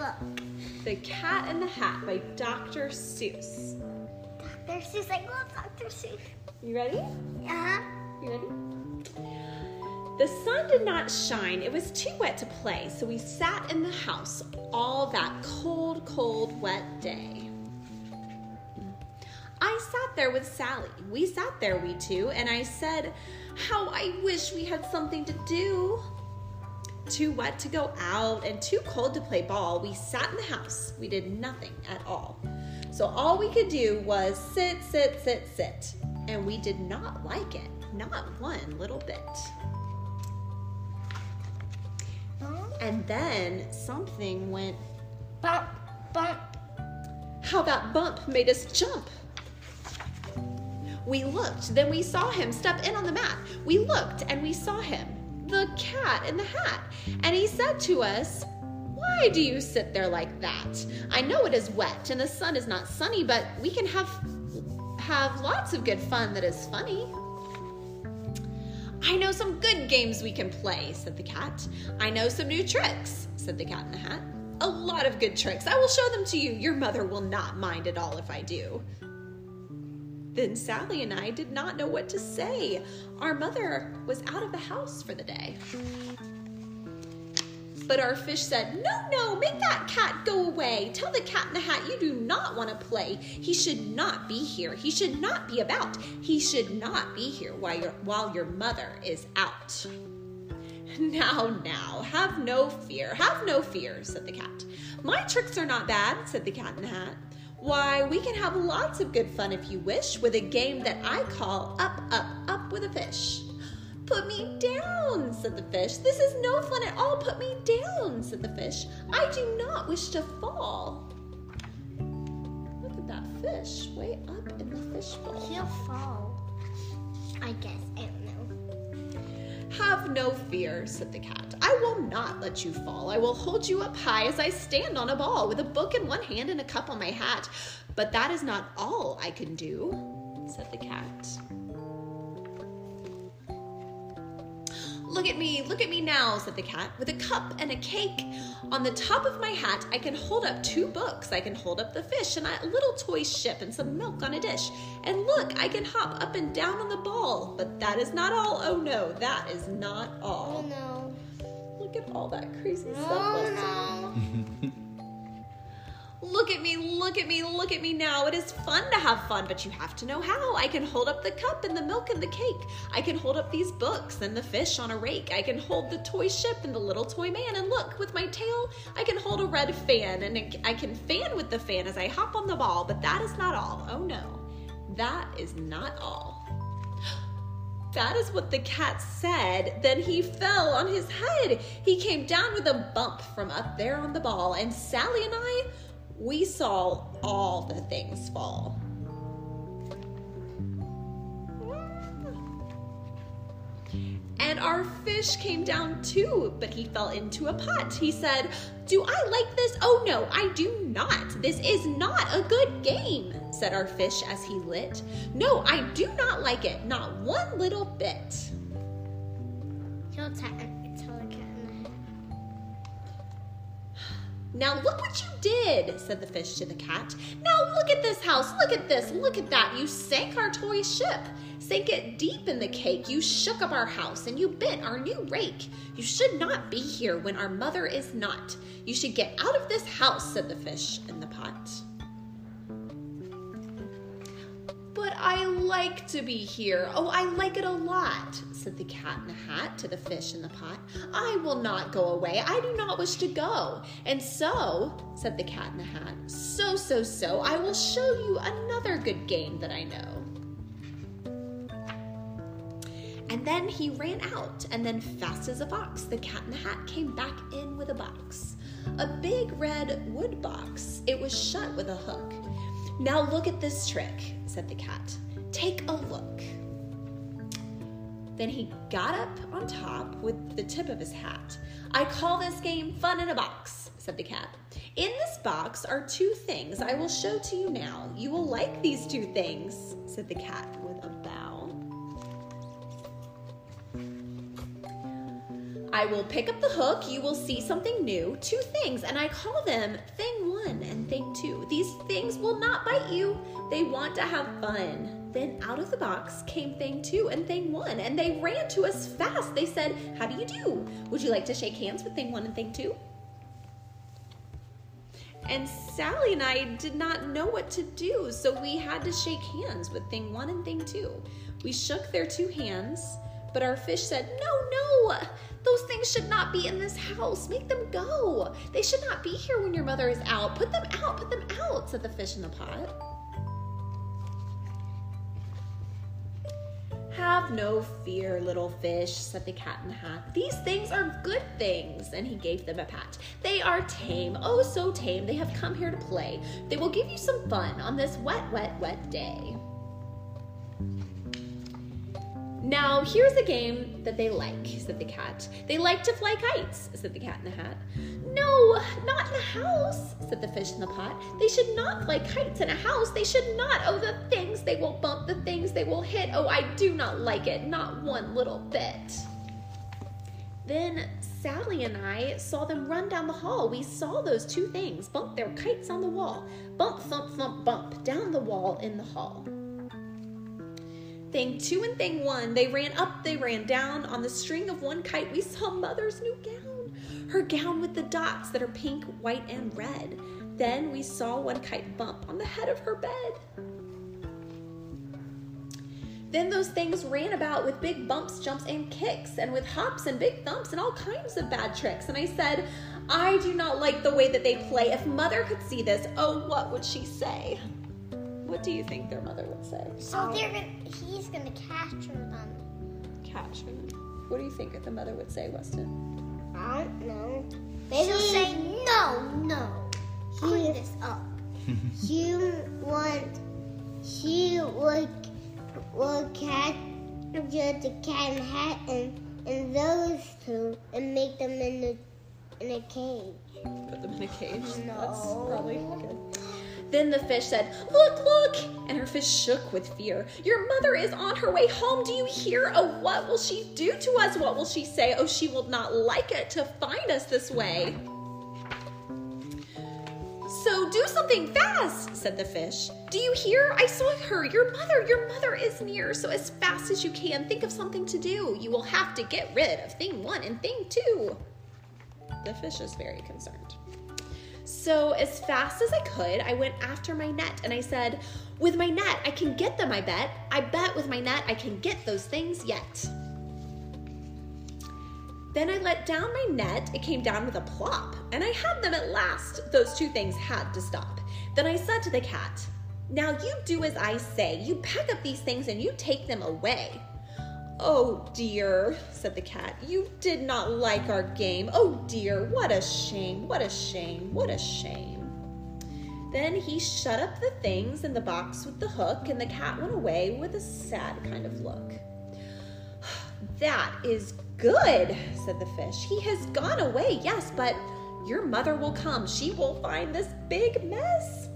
book? The Cat in the Hat by Dr. Seuss. Dr. Seuss. I love Dr. Seuss. You ready? Uh-huh. You ready? The sun did not shine. It was too wet to play, so we sat in the house all that cold, cold, wet day. I sat there with Sally. We sat there, we two, and I said, How I wish we had something to do. Too wet to go out and too cold to play ball, we sat in the house. We did nothing at all. So all we could do was sit, sit, sit, sit. And we did not like it, not one little bit. And then something went, Bump, bump. how that bump made us jump. We looked, then we saw him step in on the mat. We looked and we saw him, the cat in the hat. And he said to us, Why do you sit there like that? I know it is wet and the sun is not sunny, but we can have have lots of good fun that is funny. I know some good games we can play, said the cat. I know some new tricks, said the cat in the hat. A lot of good tricks. I will show them to you. Your mother will not mind at all if I do. Then Sally and I did not know what to say. Our mother was out of the house for the day. But our fish said, No, no, make that cat go away. Tell the cat in the hat you do not want to play. He should not be here. He should not be about. He should not be here while your, while your mother is out. Now, now, have no fear, have no fear, said the cat. My tricks are not bad, said the cat in the hat. Why, we can have lots of good fun if you wish with a game that I call Up, Up, Up with a Fish. Put me down, said the fish. This is no fun at all. Put me down, said the fish. I do not wish to fall. Look at that fish way up in the fishbowl. He'll fall. I guess. Have no fear, said the cat. I will not let you fall. I will hold you up high as I stand on a ball with a book in one hand and a cup on my hat. But that is not all I can do, said the cat. Look at me, look at me now, said the cat. With a cup and a cake on the top of my hat, I can hold up two books. I can hold up the fish and a little toy ship and some milk on a dish. And look, I can hop up and down on the ball. But that is not all. Oh no, that is not all. Oh no. Look at all that crazy oh, stuff. Oh no. Look at me, look at me, look at me now. It is fun to have fun, but you have to know how. I can hold up the cup and the milk and the cake. I can hold up these books and the fish on a rake. I can hold the toy ship and the little toy man. And look, with my tail, I can hold a red fan and I can fan with the fan as I hop on the ball. But that is not all. Oh no, that is not all. That is what the cat said. Then he fell on his head. He came down with a bump from up there on the ball, and Sally and I, we saw all the things fall. And our fish came down too, but he fell into a pot. He said, Do I like this? Oh no, I do not. This is not a good game, said our fish as he lit. No, I do not like it, not one little bit. He'll tell, Now look what you did, said the fish to the cat. Now look at this house, look at this, look at that. You sank our toy ship, sank it deep in the cake. You shook up our house and you bent our new rake. You should not be here when our mother is not. You should get out of this house, said the fish in the pot. But I like to be here. Oh, I like it a lot, said the cat in the hat to the fish in the pot. I will not go away. I do not wish to go. And so, said the cat in the hat, so, so, so, I will show you another good game that I know. And then he ran out, and then, fast as a fox, the cat in the hat came back in with a box. A big red wood box. It was shut with a hook. Now look at this trick, said the cat. Take a look. Then he got up on top with the tip of his hat. I call this game Fun in a Box, said the cat. In this box are two things I will show to you now. You will like these two things, said the cat with a bow. I will pick up the hook, you will see something new, two things, and I call them thing things will not bite you, they want to have fun. Then out of the box came thing two and thing one, and they ran to us fast. They said, How do you do? Would you like to shake hands with thing one and thing two? And Sally and I did not know what to do, so we had to shake hands with thing one and thing two. We shook their two hands, but our fish said, No, no, those things should not be in this house. Make them go. They should not be here when your mother is out. Put them out, put them out, said the fish in the pot. Have no fear, little fish, said the cat in the hat. These things are good things. And he gave them a pat. They are tame, oh so tame. They have come here to play. They will give you some fun on this wet, wet, wet day. Now, here's a game that they like, said the cat. They like to fly kites, said the cat in the hat. No, not in the house, said the fish in the pot. They should not fly kites in a house. They should not. Oh, the things they will bump, the things they will hit. Oh, I do not like it, not one little bit. Then Sally and I saw them run down the hall. We saw those two things bump their kites on the wall. Bump, thump, thump, bump down the wall in the hall. Thing two and thing one, they ran up, they ran down. On the string of one kite, we saw Mother's new gown. Her gown with the dots that are pink, white, and red. Then we saw one kite bump on the head of her bed. Then those things ran about with big bumps, jumps, and kicks, and with hops and big thumps and all kinds of bad tricks. And I said, I do not like the way that they play. If mother could see this, oh, what would she say? What do you think their mother would say? So they're gonna, he's gonna capture them. Capture them. What do you think the mother would say, Weston? I don't know. Maybe She'll say no, no. Clean this up. she want. She would would catch the cat and hat and and those two and make them in the in a cage. Put them in a cage. No. That's probably good. Then the fish said, Look, look! And her fish shook with fear. Your mother is on her way home. Do you hear? Oh, what will she do to us? What will she say? Oh, she will not like it to find us this way. So do something fast, said the fish. Do you hear? I saw her. Your mother, your mother is near. So as fast as you can, think of something to do. You will have to get rid of thing one and thing two. The fish is very concerned. So, as fast as I could, I went after my net and I said, With my net, I can get them, I bet. I bet with my net, I can get those things yet. Then I let down my net, it came down with a plop, and I had them at last. Those two things had to stop. Then I said to the cat, Now you do as I say. You pack up these things and you take them away. Oh dear, said the cat, you did not like our game. Oh dear, what a shame, what a shame, what a shame. Then he shut up the things in the box with the hook, and the cat went away with a sad kind of look. That is good, said the fish. He has gone away, yes, but your mother will come. She will find this big mess.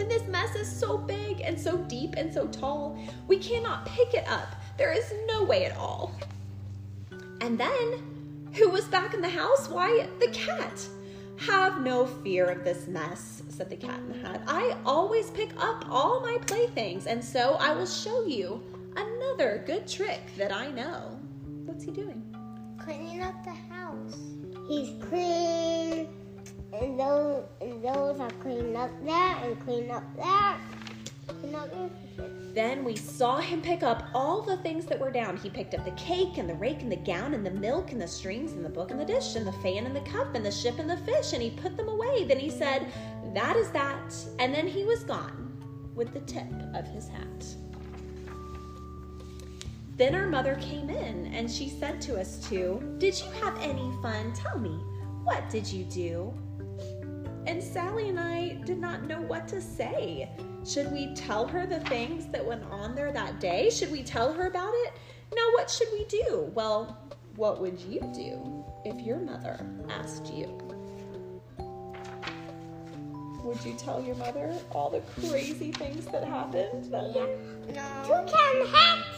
And this mess is so big and so deep and so tall, we cannot pick it up. There is no way at all. And then, who was back in the house? Why, the cat. Have no fear of this mess, said the cat in the hat. I always pick up all my playthings, and so I will show you another good trick that I know. What's he doing? Cleaning up the house. He's clean, and those, and those are cleaning up that, and cleaning up that. Then we saw him pick up all the things that were down. He picked up the cake and the rake and the gown and the milk and the strings and the book and the dish and the fan and the cup and the ship and the fish, and he put them away. Then he said, That is that. And then he was gone with the tip of his hat. Then our mother came in and she said to us two, Did you have any fun? Tell me, what did you do? And Sally and I did not know what to say. Should we tell her the things that went on there that day? Should we tell her about it? Now, what should we do? Well, what would you do if your mother asked you? Would you tell your mother all the crazy things that happened that day? No. Toucan hats.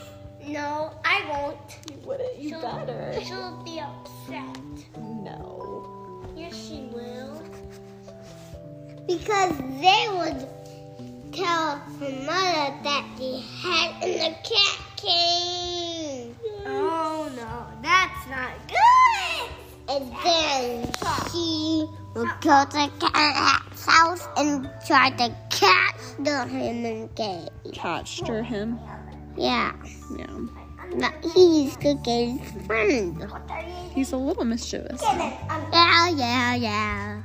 No, I won't. You wouldn't. You She'll- better. She'll be upset. No. Yes, she will. Because they would tell her mother that the hat and the cat came. Oh no, that's not good. And then she would go to cat's house and try to catch the him and cage. Catcher him. Yeah, Yeah. but he's Cookie's friend. He's a little mischievous. Yeah, yeah, yeah.